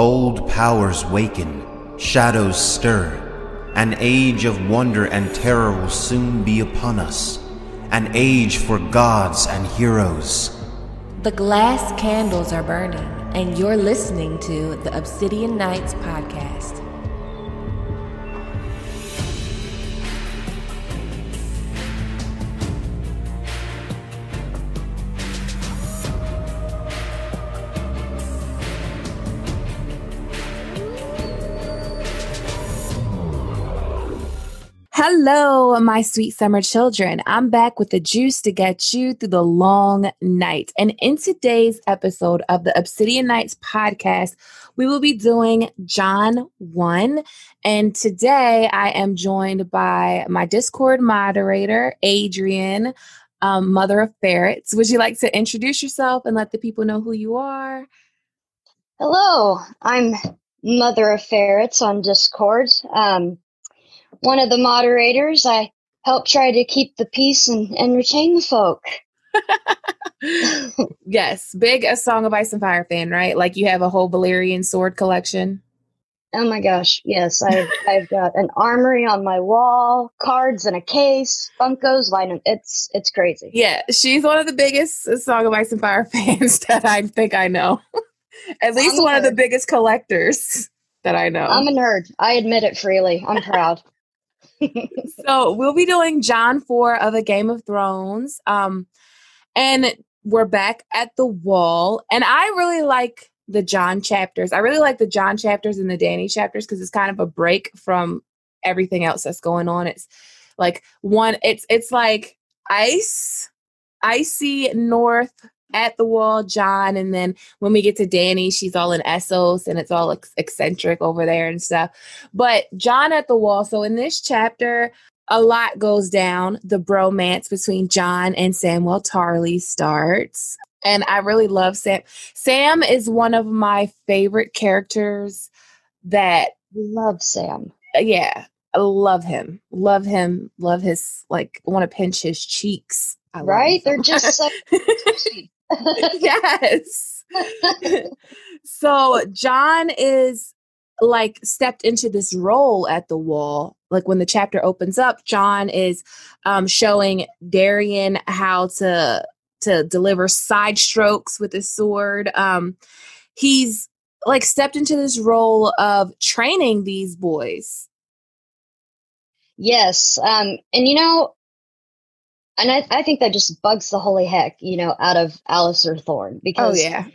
Old powers waken, shadows stir. An age of wonder and terror will soon be upon us. An age for gods and heroes. The glass candles are burning, and you're listening to the Obsidian Nights podcast. Hello, my sweet summer children. I'm back with the juice to get you through the long night. And in today's episode of the Obsidian Nights podcast, we will be doing Jon 1. And today I am joined by my Discord moderator, Adrian, um, Mother of Ferrets. Would you like to introduce yourself and let the people know who you are? Hello, I'm Mother of Ferrets on Discord. Um, one of the moderators. I help try to keep the peace and entertain the folk. yes, big a Song of Ice and Fire fan, right? Like you have a whole Valyrian sword collection. Oh my gosh, yes. I've I've got an armory on my wall, cards in a case, Funkos, line it's it's crazy. Yeah, she's one of the biggest Song of Ice and Fire fans that I think I know. At least one of the biggest collectors that I know. I'm a nerd. I admit it freely. I'm proud. so we'll be doing Jon 4 of a Game of Thrones. Um, and we're back at the wall. And I really like the Jon chapters. I really like the Jon chapters and the Dany chapters because it's kind of a break from everything else that's going on. It's like one, it's it's like ice, icy north at the wall, Jon. and then when we get to Dany, she's all in Essos and it's all eccentric over there and stuff. But Jon at the wall. So in this chapter, a lot goes down. The bromance between Jon and Samuel Tarly starts. And I really love Sam. Sam is one of my favorite characters that love Sam. Uh, yeah, I love him. Love him. Love his like want to pinch his cheeks. right? They're just so yes. so Jon is like stepped into this role at the wall. Like when the chapter opens up, Jon is um, showing Dareon how to to deliver side strokes with his sword. Um, he's like stepped into this role of training these boys. Yes, um, and you know, and I, I think that just bugs the holy heck, you know, out of Alliser Thorne oh, because oh, yeah.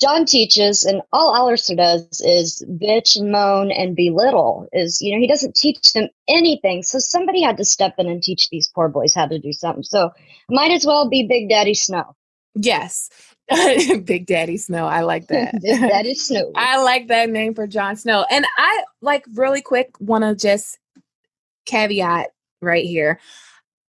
Jon teaches, and all Alliser does is bitch and moan and belittle. Is you know he doesn't teach them anything. So somebody had to step in and teach these poor boys how to do something. So might as well be Big Daddy Snow. Yes, Big Daddy Snow. I like that. Big Daddy Snow. I like that name for Jon Snow. And I like really quick want to just caveat right here.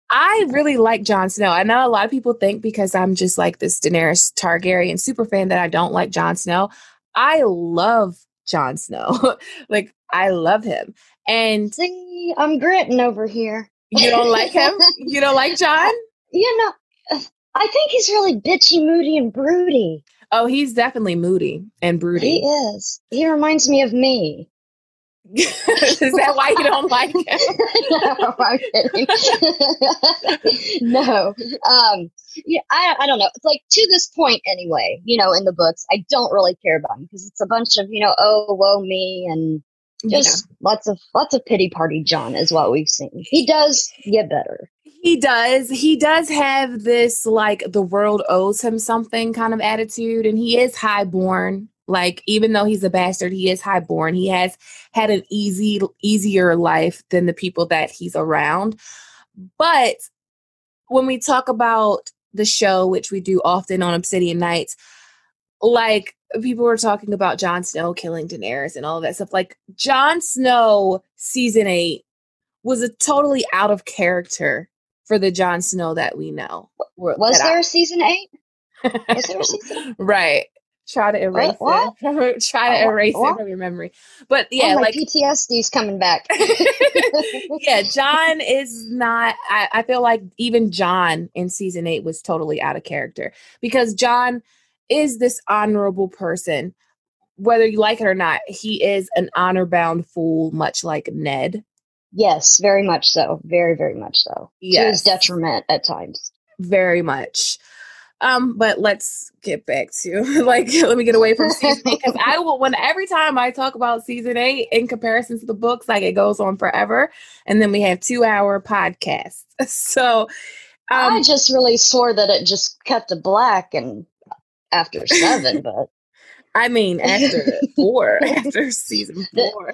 I really like Jon Snow. I know a lot of people think because I'm just like this Daenerys Targaryen super fan that I don't like Jon Snow. I love Jon Snow. like I love him. And see, I'm gritting over here. You don't like him? you don't like Jon? You know, I think he's really bitchy, moody, and broody. Oh, he's definitely moody and broody. He is. He reminds me of me. Is that why you don't like him? no, no. Um, yeah, I, I don't know. It's like to this point anyway, you know, in the books, I don't really care about him because it's a bunch of, you know, oh, woe me and just yeah. lots of lots of pity party Jon is what we've seen. He does get better. He does. He does have this like the world owes him something kind of attitude, and he is highborn. Like even though he's a bastard, he is highborn. He has had an easy easier life than the people that he's around. But when we talk about the show, which we do often on Obsidian Nights, like people were talking about Jon Snow killing Daenerys and all of that stuff. Like Jon Snow season eight was a totally out of character for the Jon Snow that we know. Was there I, a season eight? Was there a season? right try to erase what? it. try to oh, erase what? it from your memory. But oh, yeah, oh, like PTSD's coming back. yeah, Jon is not. I, I feel like even Jon in season eight was totally out of character because Jon is this honorable person. whether you like it or not, he is an honor bound fool, much like Ned. Yes, very much so. Very, very much so. Yes. To his detriment at times. Very much. Um, but let's get back to like let me get away from season because I will when every time I talk about season eight in comparison to the books, like it goes on forever, and then we have two hour podcasts. So um, I just really swore that it just cut to black and after seven, but I mean, after four, after season four,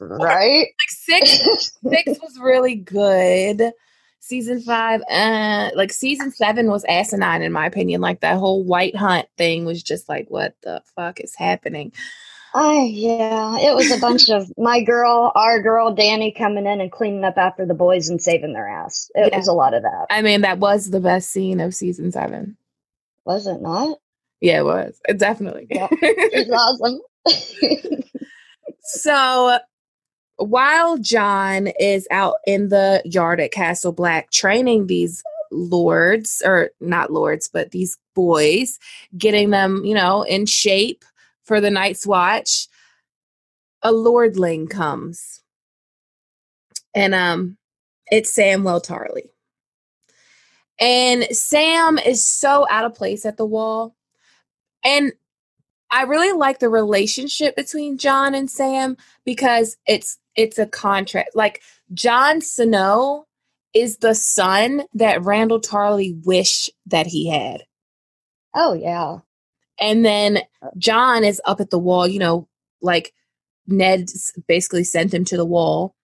right? Like six, six was really good. Season five, uh, like season seven was asinine in my opinion. Like that whole wight hunt thing was just like, what the fuck is happening? Oh yeah, it was a bunch of my girl, our girl, Dany coming in and cleaning up after the boys and saving their ass. It yeah. was a lot of that. I mean, that was the best scene of season seven. Was it not? Yeah, it was. It definitely. Yeah, it's awesome. so while Jon is out in the yard at Castle Black training these lords, or not lords, but these boys, getting them, you know, in shape for the night's watch, a lordling comes. And um it's Samwell Tarly. And Sam is so out of place at the wall. And I really like the relationship between Jon and Sam because it's it's a contrast. Like Jon Snow is the son that Randyll Tarly wished that he had. Oh yeah. And then oh. Jon is up at the wall, you know, like Ned basically sent him to the wall.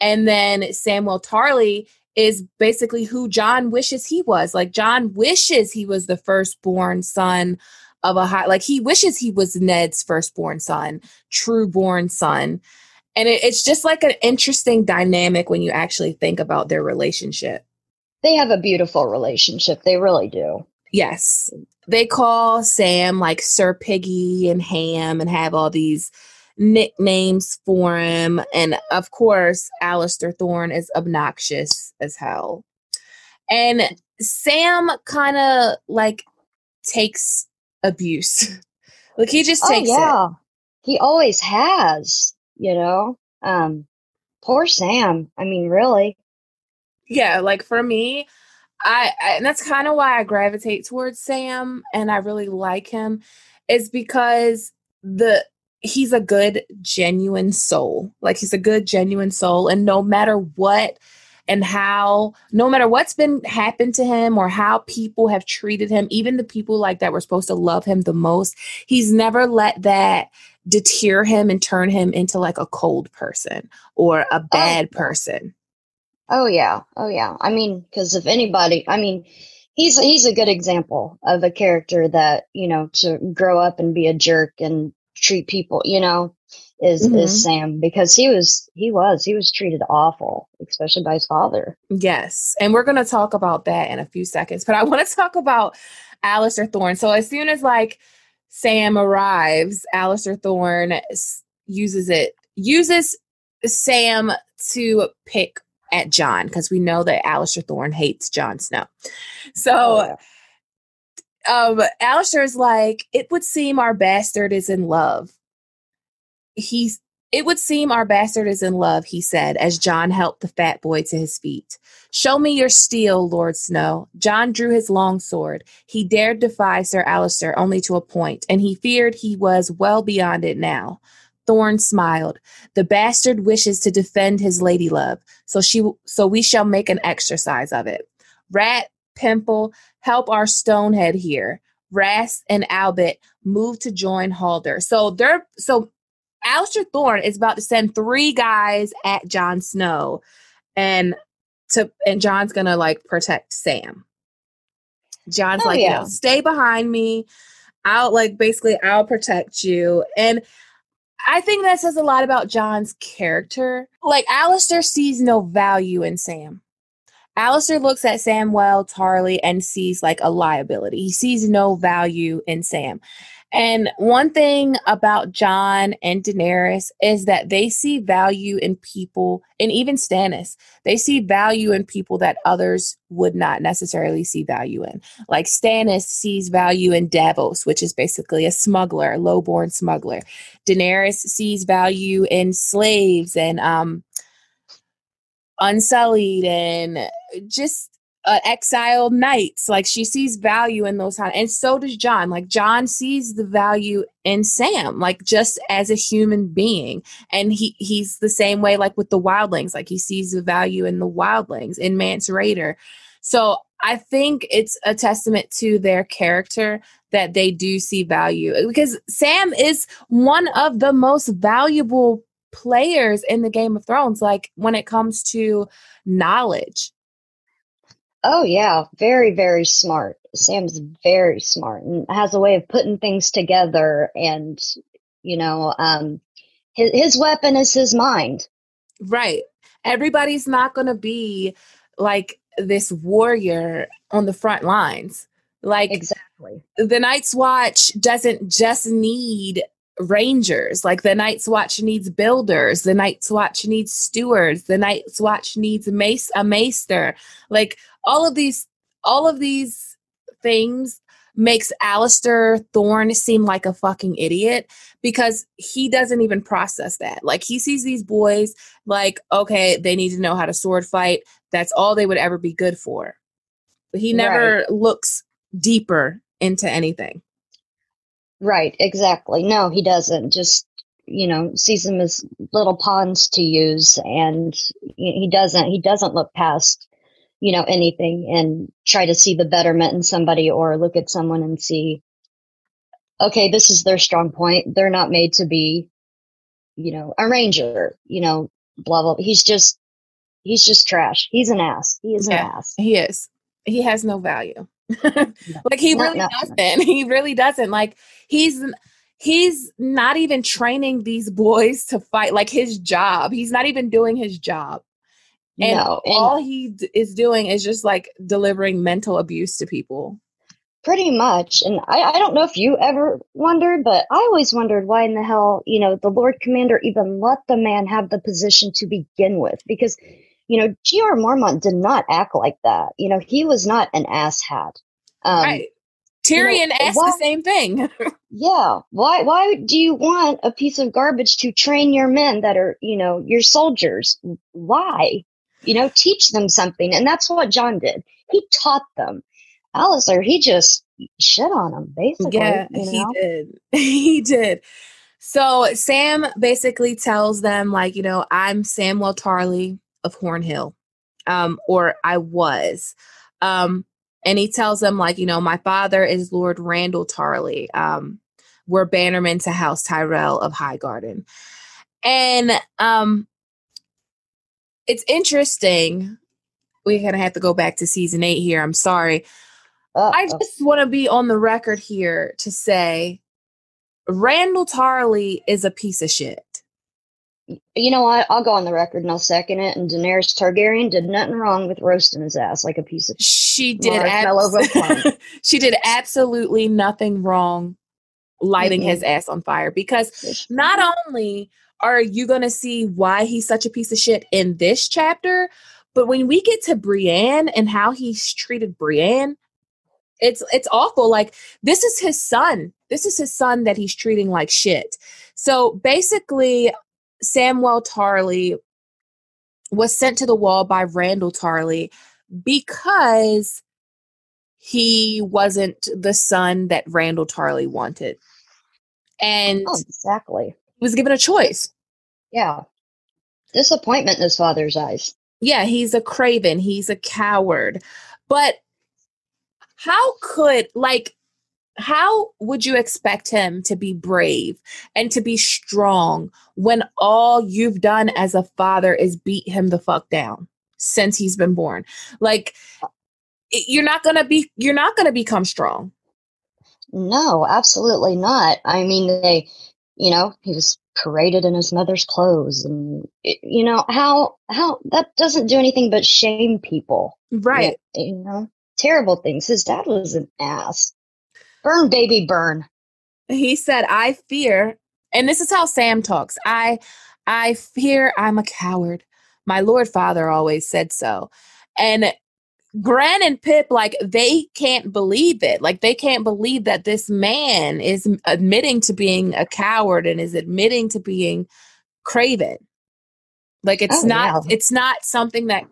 And then Samuel Tarly is basically who Jon wishes he was. Like Jon wishes he was the firstborn son of a high like he wishes he was Ned's firstborn son, true born son. And it, it's just like an interesting dynamic when you actually think about their relationship. They have a beautiful relationship. They really do. Yes. They call Sam like Sir Piggy and Ham and have all these nicknames for him. And of course, Alliser Thorne is obnoxious as hell. And Sam kind of like takes abuse. like he just oh, takes oh, yeah. it. He always has, you know. Um poor Sam. I mean, really. Yeah, like for me, I, I and that's kind of why I gravitate towards Sam and I really like him is because the he's a good genuine soul. Like he's a good genuine soul and no matter what and how no matter what's been happened to him or how people have treated him, even the people like that were supposed to love him the most, he's never let that deter him and turn him into like a cold person or a oh, bad oh. person. Oh yeah. Oh yeah. I mean, because if anybody, I mean, he's he's a good example of a character that you know to grow up and be a jerk and treat people, you know, is mm-hmm. is Sam because he was he was he was treated awful, especially by his father. Yes, and we're gonna talk about that in a few seconds, but I want to talk about Alliser Thorne. So as soon as like Sam arrives, Alliser Thorne uses it uses Sam to pick at Jon because we know that Alliser Thorne hates Jon Snow. So oh, yeah. um like, it would seem our bastard is in love. He's it would seem our bastard is in love, he said, as Jon helped the fat boy to his feet. Show me your steel, Lord Snow. Jon drew his long sword. He dared defy Sir Alliser only to a point, and he feared he was well beyond it now. Thorne smiled. The bastard wishes to defend his lady love, so she so we shall make an exercise of it. Rast, Pimple, help our stonehead here. Rast and Albett move to join Halder. So they're so Alliser Thorne is about to send three guys at Jon Snow and to and Jon's gonna like protect Sam. Jon's oh, like, yeah. you know, stay behind me. I'll like basically I'll protect you. And I think that says a lot about Jon's character. Like Alliser sees no value in Sam. Alliser looks at Samwell Tarly and sees like a liability. He sees no value in Sam. And one thing about Jon and Daenerys is that they see value in people, and even Stannis, they see value in people that others would not necessarily see value in. Like Stannis sees value in Davos, which is basically a smuggler, a low-born smuggler. Daenerys sees value in slaves and um, unsullied and just uh, exiled knights. Like she sees value in those, and so does Jon. Like Jon sees the value in Sam, like just as a human being, and he he's the same way. Like with the wildlings, like he sees the value in the wildlings in Mance Rayder. So I think it's a testament to their character that they do see value because Sam is one of the most valuable players in the Game of Thrones. Like when it comes to knowledge Oh yeah, very very smart. Sam's very smart and has a way of putting things together and you know, um his his weapon is his mind. Right. Everybody's not going to be like this warrior on the front lines. Like Exactly. The Night's Watch doesn't just need rangers. Like the Night's Watch needs builders. The Night's Watch needs stewards. The Night's Watch needs mace a maester. Like all of these all of these things makes Alliser Thorne seem like a fucking idiot because he doesn't even process that. Like he sees these boys like, okay, they need to know how to sword fight. That's all they would ever be good for. But he never right. looks deeper into anything. Right, exactly. No, he doesn't. Just, you know, sees them as little pawns to use and he doesn't he doesn't look past you know, anything and try to see the betterment in somebody or look at someone and see, okay, this is their strong point. They're not made to be, you know, a ranger, you know, blah, blah. He's just, he's just trash. He's an ass. He is yeah, an ass. He is. He has no value. like he really doesn't. He really doesn't. Like he's, he's not even training these boys to fight like his job. He's not even doing his job. And, no, and all he d- is doing is just like delivering mental abuse to people. Pretty much. And I, I don't know if you ever wondered, but I always wondered why in the hell, you know, the Lord Commander even let the man have the position to begin with. Because, you know, Jeor Mormont did not act like that. You know, he was not an asshat. Um, right. Tyrion you know, asked why, the same thing. yeah. Why why do you want a piece of garbage to train your men that are, you know, your soldiers? Why? You know, teach them something. And that's what Jon did. He taught them. Alliser, he just shit on them, basically. Yeah, you know? he did. he did. So Sam basically tells them, like, you know, I'm Samuel Tarly of Hornhill, um, or I was. Um, and he tells them, like, you know, my father is Lord Randyll Tarly. Um, we're bannermen to House Tyrell of Highgarden. And um, it's interesting. We're gonna have to go back to season eight here. I'm sorry. Uh-oh. I just want to be on the record here to say Randyll Tarly is a piece of shit. You know what? I'll go on the record and I'll second it. And Daenerys Targaryen did nothing wrong with roasting his ass like a piece of. She did. Abs- she did absolutely nothing wrong, lighting mm-hmm. his ass on fire because not only are you going to see why he's such a piece of shit in this chapter? But when we get to Brienne and how he's treated Brienne, it's it's awful. Like this is his son. This is his son that he's treating like shit. So basically, Samuel Tarly was sent to the wall by Randyll Tarly because he wasn't the son that Randyll Tarly wanted. And oh, exactly. Was given a choice. Yeah. Disappointment in his father's eyes. Yeah, he's a craven, he's a coward. But how could, like, how would you expect him to be brave and to be strong when all you've done as a father is beat him the fuck down since he's been born? Like, you're not gonna be you're not gonna become strong no absolutely not i mean they you know he was paraded in his mother's clothes and you know how how that doesn't do anything but shame people right you, you know terrible things his dad was an ass burn baby burn he said, I fear, and this is how Sam talks. I I fear I'm a coward. My Lord Father always said so. And Grenn and Pip, like, they can't believe it. Like, they can't believe that this man is admitting to being a coward and is admitting to being craven. Like, it's oh, not, yeah. it's not something that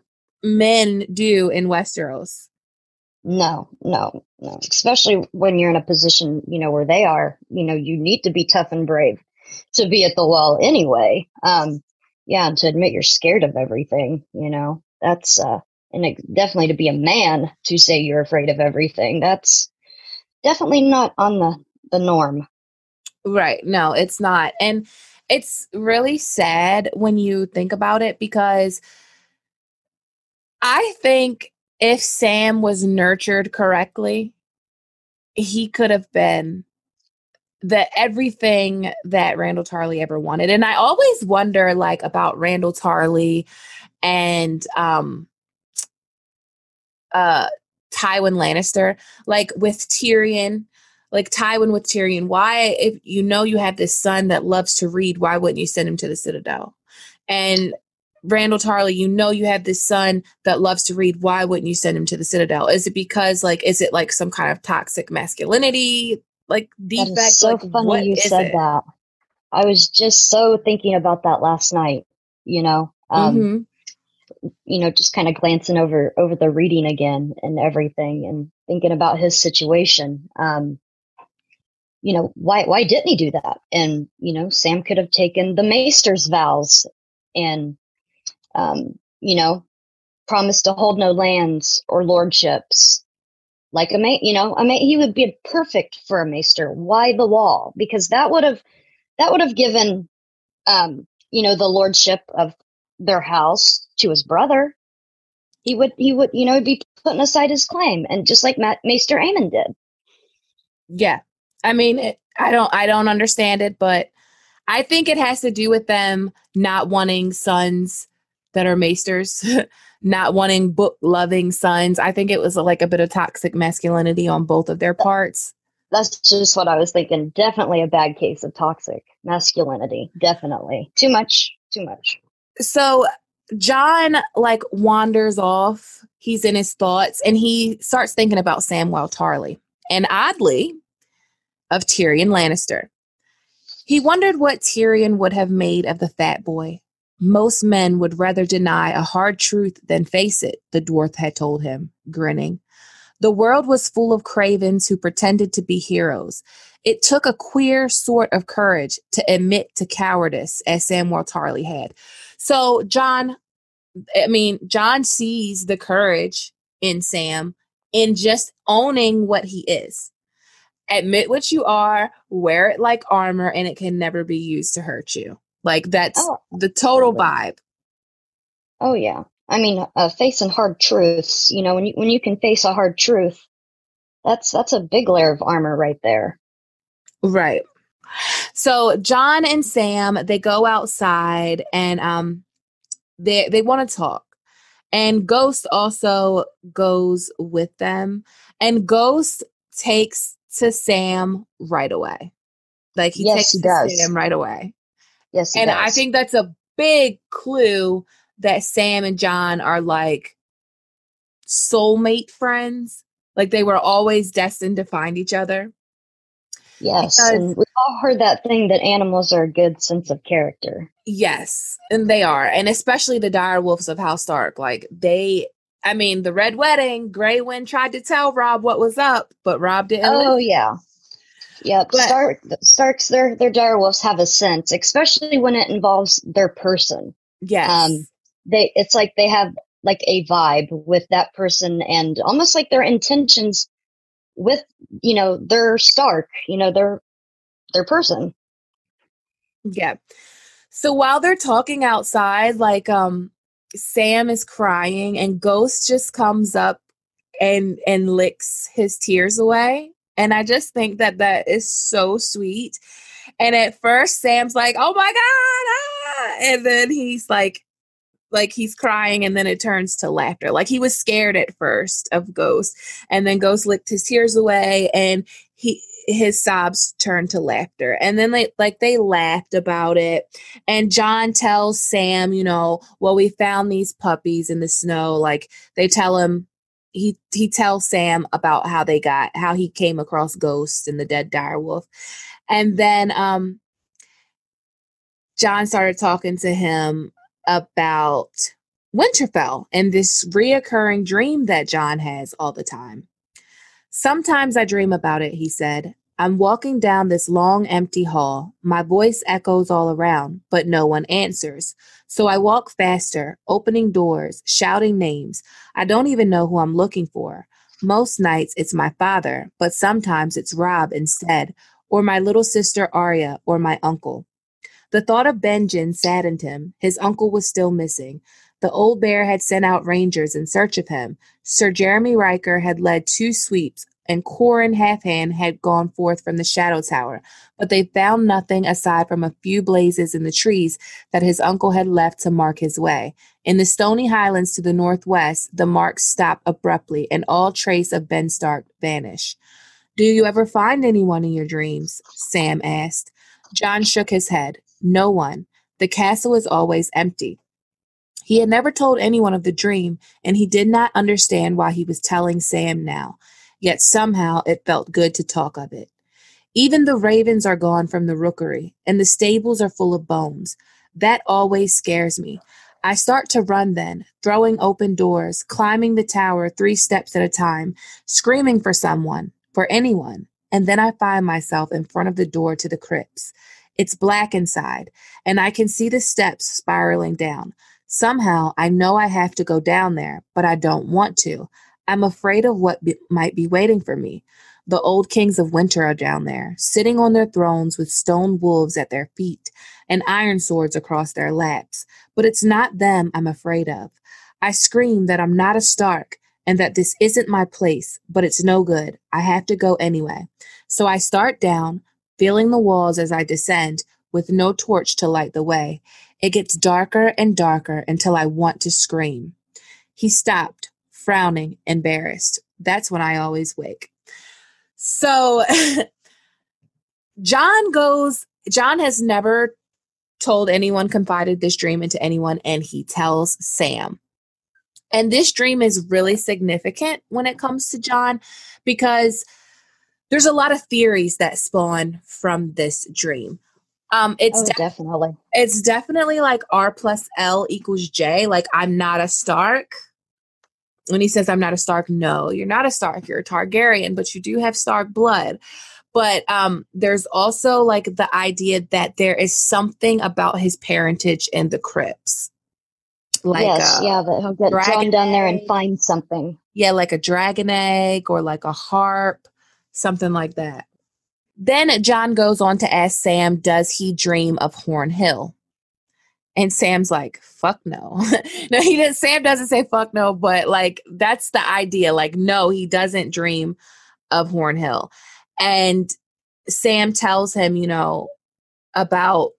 men do in Westeros. No, no, no. Especially when you're in a position, you know, where they are, you know, you need to be tough and brave to be at the wall anyway. Um, yeah, and to admit you're scared of everything, you know, that's, uh, and definitely to be a man to say you're afraid of everything. That's definitely not on the the norm. Right. No it's not. And it's really sad when you think about it because i think if sam was nurtured correctly he could have been the everything that Randyll Tarly ever wanted. And I always wonder like about Randyll Tarly and um uh Tywin Lannister, like with Tyrion, like Tywin with Tyrion. Why, if you know you have this son that loves to read, why wouldn't you send him to the Citadel? And Randyll Tarly, you know you have this son that loves to read. Why wouldn't you send him to the Citadel? Is it because like is it like some kind of toxic masculinity like defect? So like, funny you said it? that. I was just so thinking about that last night. You know, um, mm-hmm you know, just kind of glancing over over the reading again and everything, and thinking about his situation. Um, you know, why why didn't he do that? And you know, Sam could have taken the maester's vows and, um, you know, promised to hold no lands or lordships. Like a ma- you know, a ma- he would be perfect for a maester. Why the wall? Because that would have that would have given um, you know, the lordship of their house to his brother, he would he would you know be putting aside his claim, and just like Matt, Maester Aemon did. Yeah, I mean, it, I don't I don't understand it, but I think it has to do with them not wanting sons that are maesters, not wanting book loving sons. I think it was like a bit of toxic masculinity on both of their parts. That's just what I was thinking. Definitely a bad case of toxic masculinity. Definitely. Too much. Too much. So Jon like wanders off. He's in his thoughts and he starts thinking about Samwell Tarly and oddly of Tyrion Lannister. He wondered what Tyrion would have made of the fat boy. Most men would rather deny a hard truth than face it, the dwarf had told him, grinning. The world was full of cravens who pretended to be heroes. It took a queer sort of courage to admit to cowardice, as Samwell Tarly had. So, Jon, I mean, Jon sees the courage in Sam in just owning what he is. Admit what you are, wear it like armor, and it can never be used to hurt you. Like, that's oh, the total vibe. Oh, yeah. I mean, uh, facing hard truths, you know, when you, when you can face a hard truth, that's that's a big layer of armor right there. Right. So Jon and Sam, they go outside and um they they want to talk. And Ghost also goes with them. And Ghost takes to Sam right away. Like he yes, takes he does. Sam right away. Yes, and does. I think that's a big clue that Sam and Jon are like soulmate friends. Like they were always destined to find each other. Yes, because, we've all heard that thing that animals are a good sense of character. Yes, and they are, and especially the dire wolves of House Stark. Like they, I mean, the Red Wedding. Grey Wind tried to tell Robb what was up, but Robb didn't. Oh listen. yeah, yep. But, Stark, Starks, their their dire wolves have a sense, especially when it involves their person. Yes, um, they. It's like they have like a vibe with that person, and almost like their intentions with you know their Stark, you know their their person. Yeah. So while they're talking outside, like um Sam is crying and Ghost just comes up and and licks his tears away. And I just think that that is so sweet. And at first Sam's like, "Oh my god!" Ah! And then he's like like he's crying and then it turns to laughter. Like he was scared at first of Ghost and then Ghost licked his tears away and he his sobs turned to laughter. And then they like they laughed about it. And john tells sam you know well we found these puppies in the snow. Like they tell him he he tells sam about how they got how he came across ghosts and the dead dire wolf and then um john started talking to him about winterfell and this reoccurring dream that john has all the time Sometimes I dream about it, he said. I'm walking down this long, empty hall. My voice echoes all around, but no one answers. So I walk faster, opening doors, shouting names. I don't even know who I'm looking for. Most nights it's my father, but sometimes it's Robb instead, or my little sister Arya, or my uncle. The thought of Benjen saddened him. His uncle was still missing. The old bear had sent out rangers in search of him. Sir Jaremy Rykker had led two sweeps, and Qhorin Halfhand had gone forth from the Shadow Tower, but they found nothing aside from a few blazes in the trees that his uncle had left to mark his way. In the stony highlands to the northwest, the marks stopped abruptly, and all trace of Ben Stark vanished. Do you ever find anyone in your dreams? Sam asked. Jon shook his head. No one. The castle is always empty. He had never told anyone of the dream, and he did not understand why he was telling Sam now. Yet somehow it felt good to talk of it. Even the ravens are gone from the rookery, and the stables are full of bones. That always scares me. I start to run then, throwing open doors, climbing the tower three steps at a time, screaming for someone, for anyone, and then I find myself in front of the door to the crypts. It's black inside, and I can see the steps spiraling down. Somehow I know I have to go down there, but I don't want to. I'm afraid of what be- might be waiting for me. The old kings of winter are down there, sitting on their thrones with stone wolves at their feet and iron swords across their laps. But it's not them I'm afraid of. I scream that I'm not a Stark and that this isn't my place, but it's no good. I have to go anyway. So I start down, feeling the walls as I descend, with no torch to light the way. It gets darker and darker until I want to scream. He stopped, frowning, embarrassed. That's when I always wake. So Jon goes, Jon has never told anyone, confided this dream into anyone, and he tells Sam. And this dream is really significant when it comes to John because there's a lot of theories that spawn from this dream. Um, it's oh, definitely it's definitely like R plus L equals J. Like I'm not a Stark. When he says I'm not a Stark, no, you're not a Stark. You're a Targaryen, but you do have Stark blood. But um, there's also like the idea that there is something about his parentage in the crypts. Like yes, yeah, that he'll get drawn down there and find something. Yeah, like a dragon egg or like a harp, something like that. Then Jon goes on to ask Sam, does he dream of Horn Hill? And Sam's like, fuck no. no, he didn't Sam doesn't say fuck no, but like that's the idea. Like, no, he doesn't dream of Horn Hill. And Sam tells him, you know, about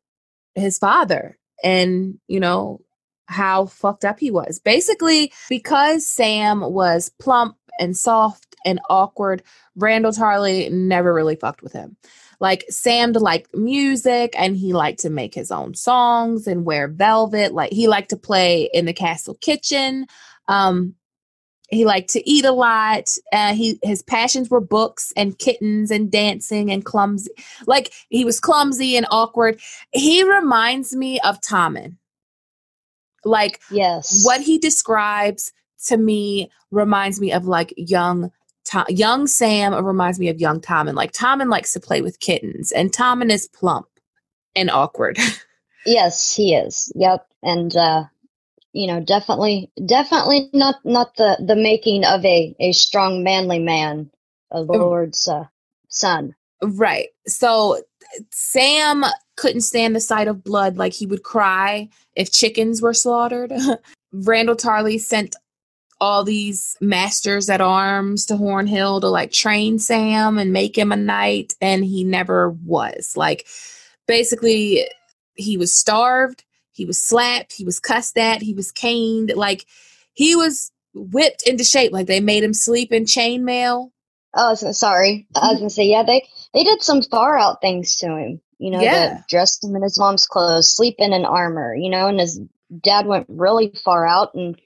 his father and, you know, how fucked up he was. Basically, because Sam was plump and soft and awkward. Randyll Tarly never really fucked with him. Like Sam liked music and he liked to make his own songs and wear velvet. Like he liked to play in the castle kitchen. Um, he liked to eat a lot. Uh, he his passions were books and kittens and dancing and clumsy. Like he was clumsy and awkward. He reminds me of Tommen. Like yes, what he describes to me reminds me of like young Tom, young Sam reminds me of young Tommen. Like Tommen likes to play with kittens, and Tommen is plump and awkward. yes, he is. Yep, and uh, you know, definitely, definitely not not the the making of a a strong, manly man, a oh. Lord's uh, son. Right. So Sam couldn't stand the sight of blood. Like he would cry if chickens were slaughtered. Randyll Tarly sent all these masters at arms to Hornhill to like train Sam and make him a knight, and he never was. Like, basically, he was starved, he was slapped, he was cussed at, he was caned. Like, he was whipped into shape. Like, they made him sleep in chainmail Oh, sorry. I was mm-hmm. gonna say, yeah, they they did some far out things to him. You know, Yeah. dressed him in his mom's clothes, sleeping in an armor. You know, and his dad went really far out and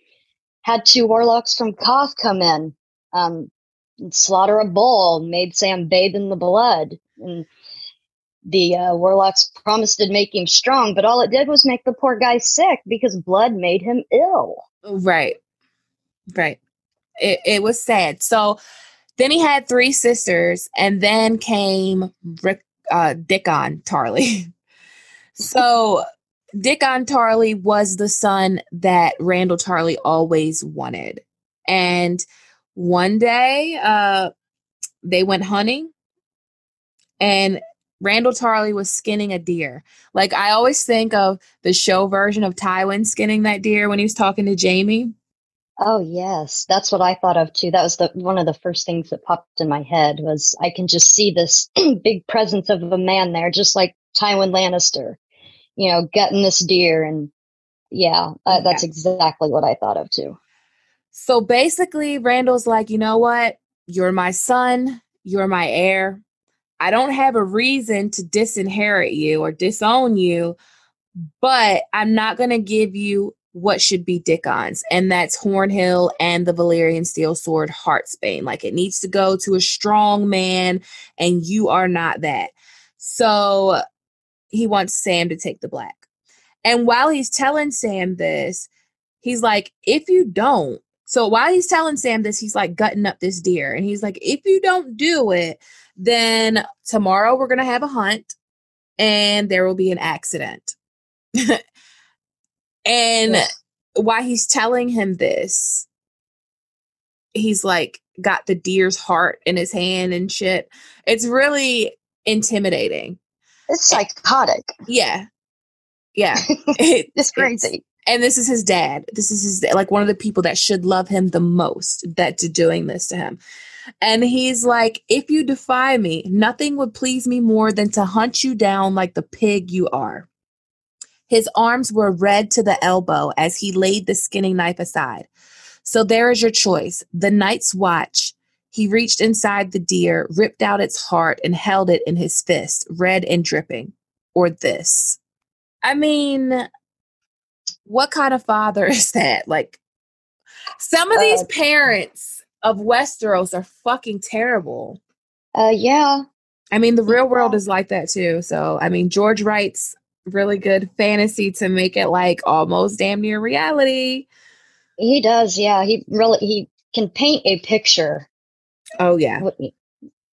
had two warlocks from Koth come in, um, slaughter a bull, made Sam bathe in the blood, and the uh, warlocks promised to make him strong, but all it did was make the poor guy sick because blood made him ill. Right. Right. It it was sad. So then he had three sisters, and then came Rick uh Dickon Tarly. so Dickon Tarly was the son that Randyll Tarly always wanted. And one day uh they went hunting and Randyll Tarly was skinning a deer. Like I always think of the show version of Tywin skinning that deer when he was talking to Jaime. Oh yes, that's what I thought of too. That was the one of the first things that popped in my head was I can just see this big presence of a man there, just like Tywin Lannister, you know, getting this deer, and yeah, uh, that's Yeah. exactly what I thought of too. So basically, Randyll's like, you know what? You're my son. You're my heir. I don't have a reason to disinherit you or disown you, but I'm not going to give you what should be Dickon's, and that's Hornhill and the Valyrian steel sword Heartsbane. Like it needs to go to a strong man, and you are not that. So he wants Sam to take the black. And while he's telling Sam this, he's like, if you don't, so while he's telling Sam this, he's like gutting up this deer. And he's like, if you don't do it, then tomorrow we're going to have a hunt and there will be an accident. and Ugh. while he's telling him this, he's like got the deer's heart in his hand and shit. It's really intimidating. It's psychotic. Yeah. Yeah. It- It's crazy. and this is his dad. This is his like one of the people that should love him the most that to doing this to him. And he's like, if you defy me, nothing would please me more than to hunt you down like the pig you are. His arms were red to the elbow as he laid the skinning knife aside. So there is your choice. The night's watch. He reached inside the deer, ripped out its heart, and held it in his fist, red and dripping. Or this. I mean, what kind of father is that? Like, some of these Uh, parents of Westeros are fucking terrible. Uh, yeah, I mean, the real world is like that too. So, I mean, George writes really good fantasy to make it like almost damn near reality. he does. Yeah, he really he can paint a picture. Oh, yeah.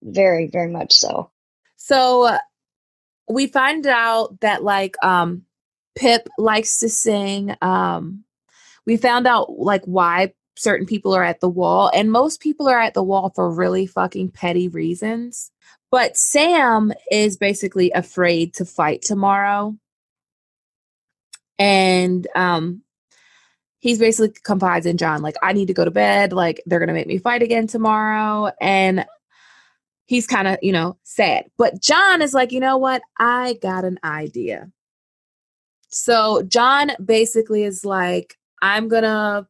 Very, very much so. So, uh, we find out that like um Pip likes to sing. Um we found out like why certain people are at the wall and most people are at the wall for really fucking petty reasons. But Sam is basically afraid to fight tomorrow. And um he's basically confides in Jon like I need to go to bed, like they're going to make me fight again tomorrow and he's kind of, you know, sad. But Jon is like, you know what? I got an idea. So Jon basically is like, I'm gonna,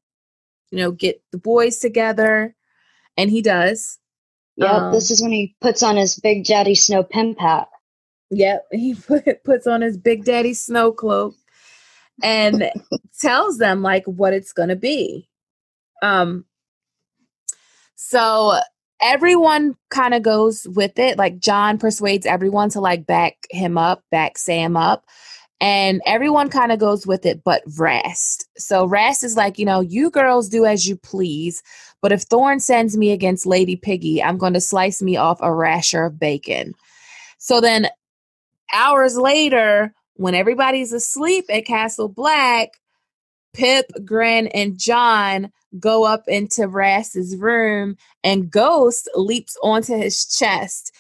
you know, get the boys together. And he does. Yep. Um, this is when he puts on his big daddy snow pimp hat. Yep. He put, puts on his Big Daddy snow cloak and tells them like what it's gonna be. Um so everyone kind of goes with it. Like Jon persuades everyone to like back him up, back Sam up. And everyone kind of goes with it, but Rast. So Rast is like, you know, you girls do as you please, but if Thorne sends me against Lady Piggy, I'm going to slice me off a rasher of bacon. So then hours later, when everybody's asleep at Castle Black, Pip, Grenn, and Jon go up into Rast's room, and Ghost leaps onto his chest.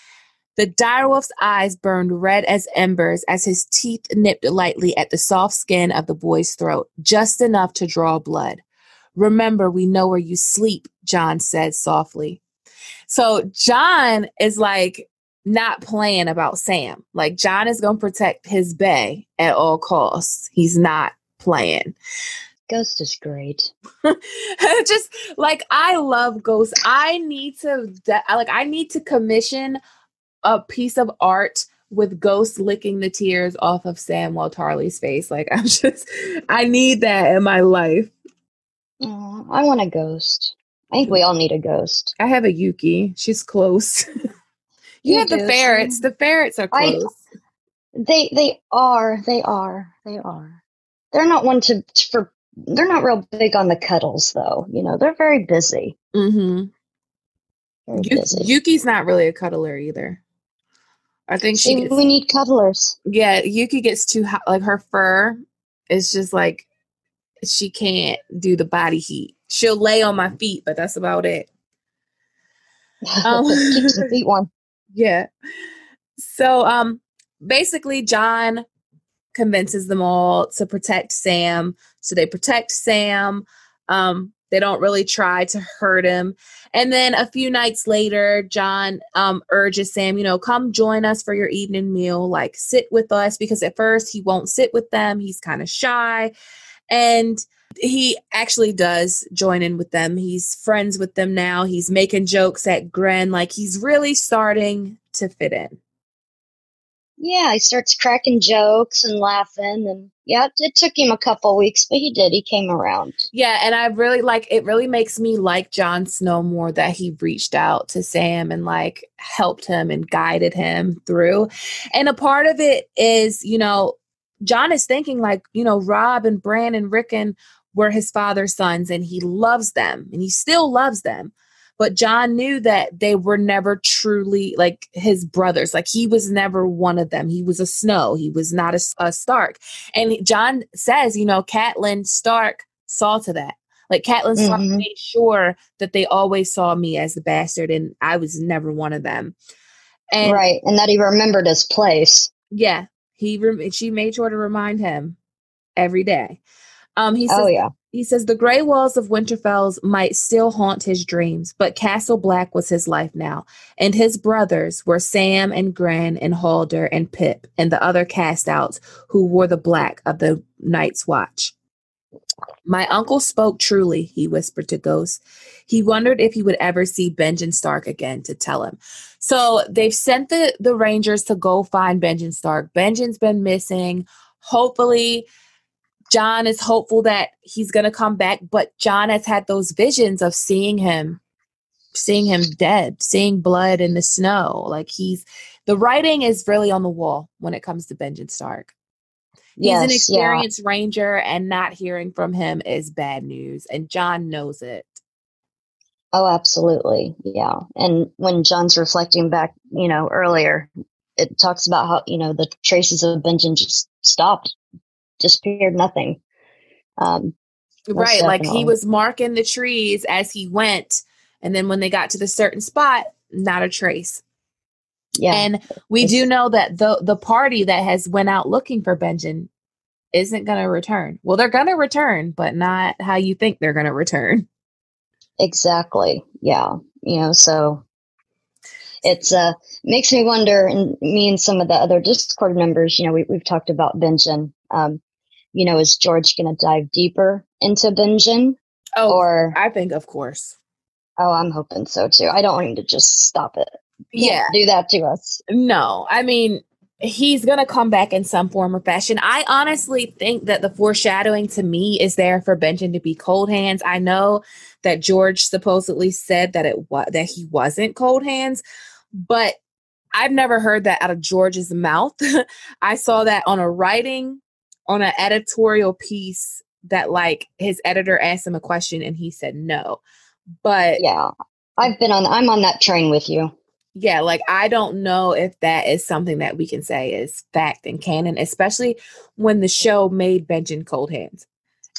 The direwolf's eyes burned red as embers as his teeth nipped lightly at the soft skin of the boy's throat, just enough to draw blood. Remember, we know where you sleep, Jon said softly. So Jon is like not playing about Sam. Like Jon is going to protect his bay at all costs. He's not playing. Ghost is great. Just like I love Ghost. I need to like I need to commission a piece of art with Ghost licking the tears off of Samwell Tarly's face. Like I'm just I need that in my life. Oh, I want a ghost. I think we all need a ghost. I have a Yuki. She's close. you, you have do. the ferrets. The ferrets are close. I, they they are. They are. They are. They're not one to for. They're not real big on the cuddles, though. You know, they're very busy. Mm-hmm. Very busy. Yuki's not really a cuddler either. I think she. Gets, we need cuddlers. Yeah, Yuki gets too hot. Like her fur is just like she can't do the body heat. She'll lay on my feet, but that's about it. Um, Keeps the feet warm. Yeah. So, um, basically, Jon convinces them all to protect Sam. So they protect Sam. Um, they don't really try to hurt him. And then a few nights later, Jon um, urges Sam, you know, come join us for your evening meal, like sit with us, because at first he won't sit with them. He's kind of shy. And he actually does join in with them. He's friends with them now. He's making jokes at Grenn. Like he's really starting to fit in yeah, he starts cracking jokes and laughing and yeah, it took him a couple weeks, but he did. He came around. Yeah, and I really like it really makes me like Jon Snow more that he reached out to Sam and like helped him and guided him through. And a part of it is, you know, Jon is thinking like, you know, Robb and Bran and Rickon were his father's sons and he loves them and he still loves them but Jon knew that they were never truly like his brothers. Like he was never one of them. He was a Snow. He was not a, a Stark. And Jon says, you know, Catelyn Stark saw to that. Like Catelyn Stark mm-hmm. made sure that they always saw me as the bastard, and I was never one of them. And right, and that he remembered his place. Yeah, he rem- she made sure to remind him every day. Um, he oh, says, oh yeah. He says the gray walls of Winterfell's might still haunt his dreams, but Castle Black was his life now, and his brothers were Sam and Grenn and Halder and Pip and the other castouts who wore the black of the Night's Watch. My uncle spoke truly, he whispered to Ghost. He wondered if he would ever see Benjen Stark again to tell him. So they've sent the, the Rangers to go find Benjen Stark. Benjen's been missing. Hopefully, Jon is hopeful that he's going to come back, but Jon has had those visions of seeing him, seeing him dead, seeing blood in the snow. Like he's, the writing is really on the wall when it comes to Benjen Stark. He's yes, an experienced yeah. ranger, and not hearing from him is bad news, and Jon knows it. Oh, absolutely. Yeah. And when Jon's reflecting back, you know, earlier, it talks about how, you know, the traces of Benjen just stopped disappeared, nothing. Um, right, like he was marking the trees as he went, and then when they got to the certain spot, not a trace. Yeah, and we do know that the the party that has went out looking for Benjen isn't going to return. Well, they're going to return, but not how you think they're going to return. Exactly. Yeah. You know, so it's uh makes me wonder and me and some of the other discord members you know we, we've talked about Benjen um you know, is George going to dive deeper into Benjen? Oh, or I think, of course. Oh, I'm hoping so too. I don't want him to just stop it. Yeah, do that to us. No, I mean, he's going to come back in some form or fashion. I honestly think that the foreshadowing to me is there for Benjen to be cold hands. I know that George supposedly said that it was that he wasn't cold hands, but I've never heard that out of George's mouth. I saw that on a writing on an editorial piece that like his editor asked him a question and he said no. But yeah, I've been on I'm on that train with you. Yeah, like I don't know if that is something that we can say is fact and canon, especially when the show made Benjen Cold Hands.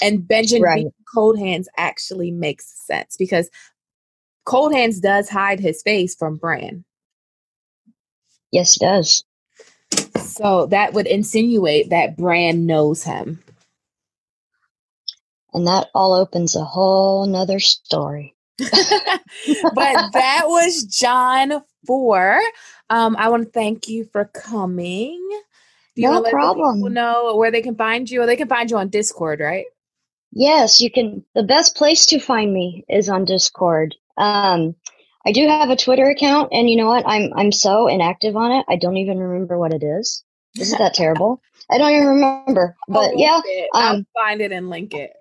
And Benjen right. Cold Hands actually makes sense because Cold Hands does hide his face from Bran. Yes, he does. So that would insinuate that Bran knows him. And that all opens a whole nother story. but that was Jon 4. Um, I want to thank you for coming. Do you no problem. know where they can find you? Or they can find you on Discord, right? Yes, you can. The best place to find me is on Discord. Um, I do have a Twitter account, and you know what? I'm I'm so inactive on it. I don't even remember what it is. Isn't that terrible? I don't even remember. But yeah, um, I'll find it and link it.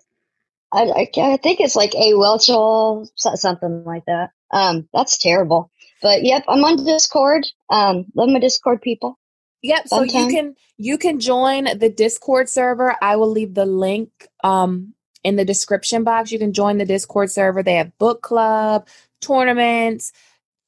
I, I, I think it's like a Welchel, something like that. Um, that's terrible. But yep, I'm on Discord. Um, love my Discord people. Yep. so you can you can join the Discord server. I will leave the link um in the description box. You can join the Discord server. They have book club, tournaments,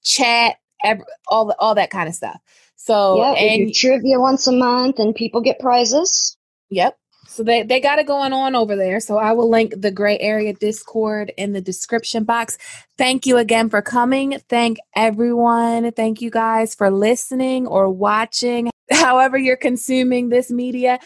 chat, every, all the, all that kind of stuff. So yeah, and trivia once a month, and people get prizes. Yep. So they, they got it going on over there. So I will link the gray area Discord in the description box. Thank you again for coming. Thank everyone. Thank you guys for listening or watching, however you're consuming this media.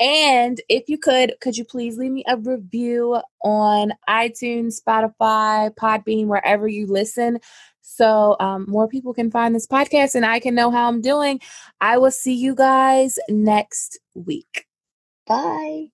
And if you could, could you please leave me a review on iTunes, Spotify, Podbean, wherever you listen, so um, more people can find this podcast and I can know how I'm doing. I will see you guys next week. Bye.